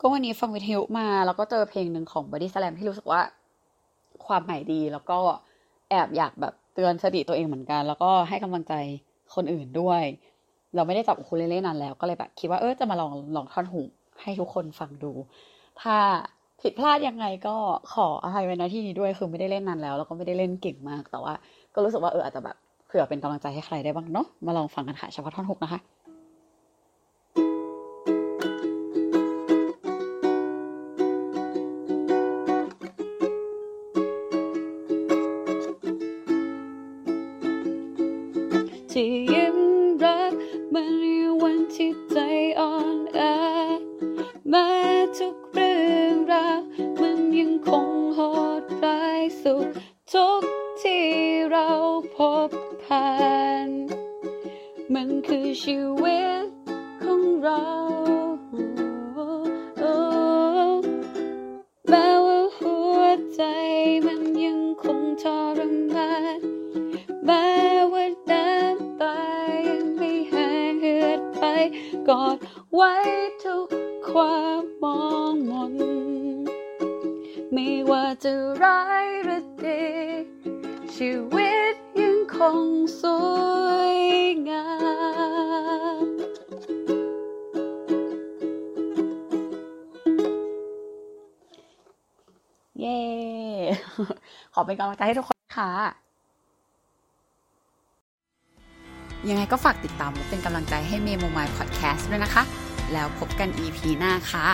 ก็วันนี้ฟังวิทยุมา แล้วก็เจอเพลงหนึ่งของบอดี้สแลมที่รู้สึกว่า ความหมายดีแล้วก็แอบอยากแบบเตือนสติตัวเองเหมือนกัน แล้วก็ให้กำลังใจคนอื่นด้วย เราไม่ได้จับอุคูเลเล่นานแล้วก็เลยแบบคิดว่าเออจะมาลองลองท่อนหูให้ทุกคนฟังดู ถ้าผิดพลาดยังไงก็ขออภัยไว้นะที่นี้ด้วยคือไม่ได้เล่นนานแล้ว แล้วก็ไม่ได้เล่นเก่งมากแต่ว่า ก็รู้สึกว่าเอออาจจะแบบเผื่อเป็นกำลังใจให้ใครได้บ้างเนาะมาลองฟังกันค่ะเฉพาะท่อน hook นะคะ ที่ยิ้มรักมันในวันที่ใจอ่อนแอแม้ทุกเรื่องราวมันยังคงโหดร้ายสุดทุกที่เราพบผ่าน มันคือชีวิตของเราแม้ว่าหัวใจมันยังคงทรมานแม้ กอดไว้ทุกความมองมน ไม่ว่าจะร้ายหรือดีชีวิตยังคงสวยงามเย้ ขอเป็นกำลังใจให้ทุกคนค่ะ ยังไงก็ฝากติดตามและเป็นกำลังใจให้เมโมมายพอดแคสต์ด้วยนะคะ แล้วพบกัน EP หน้าค่ะ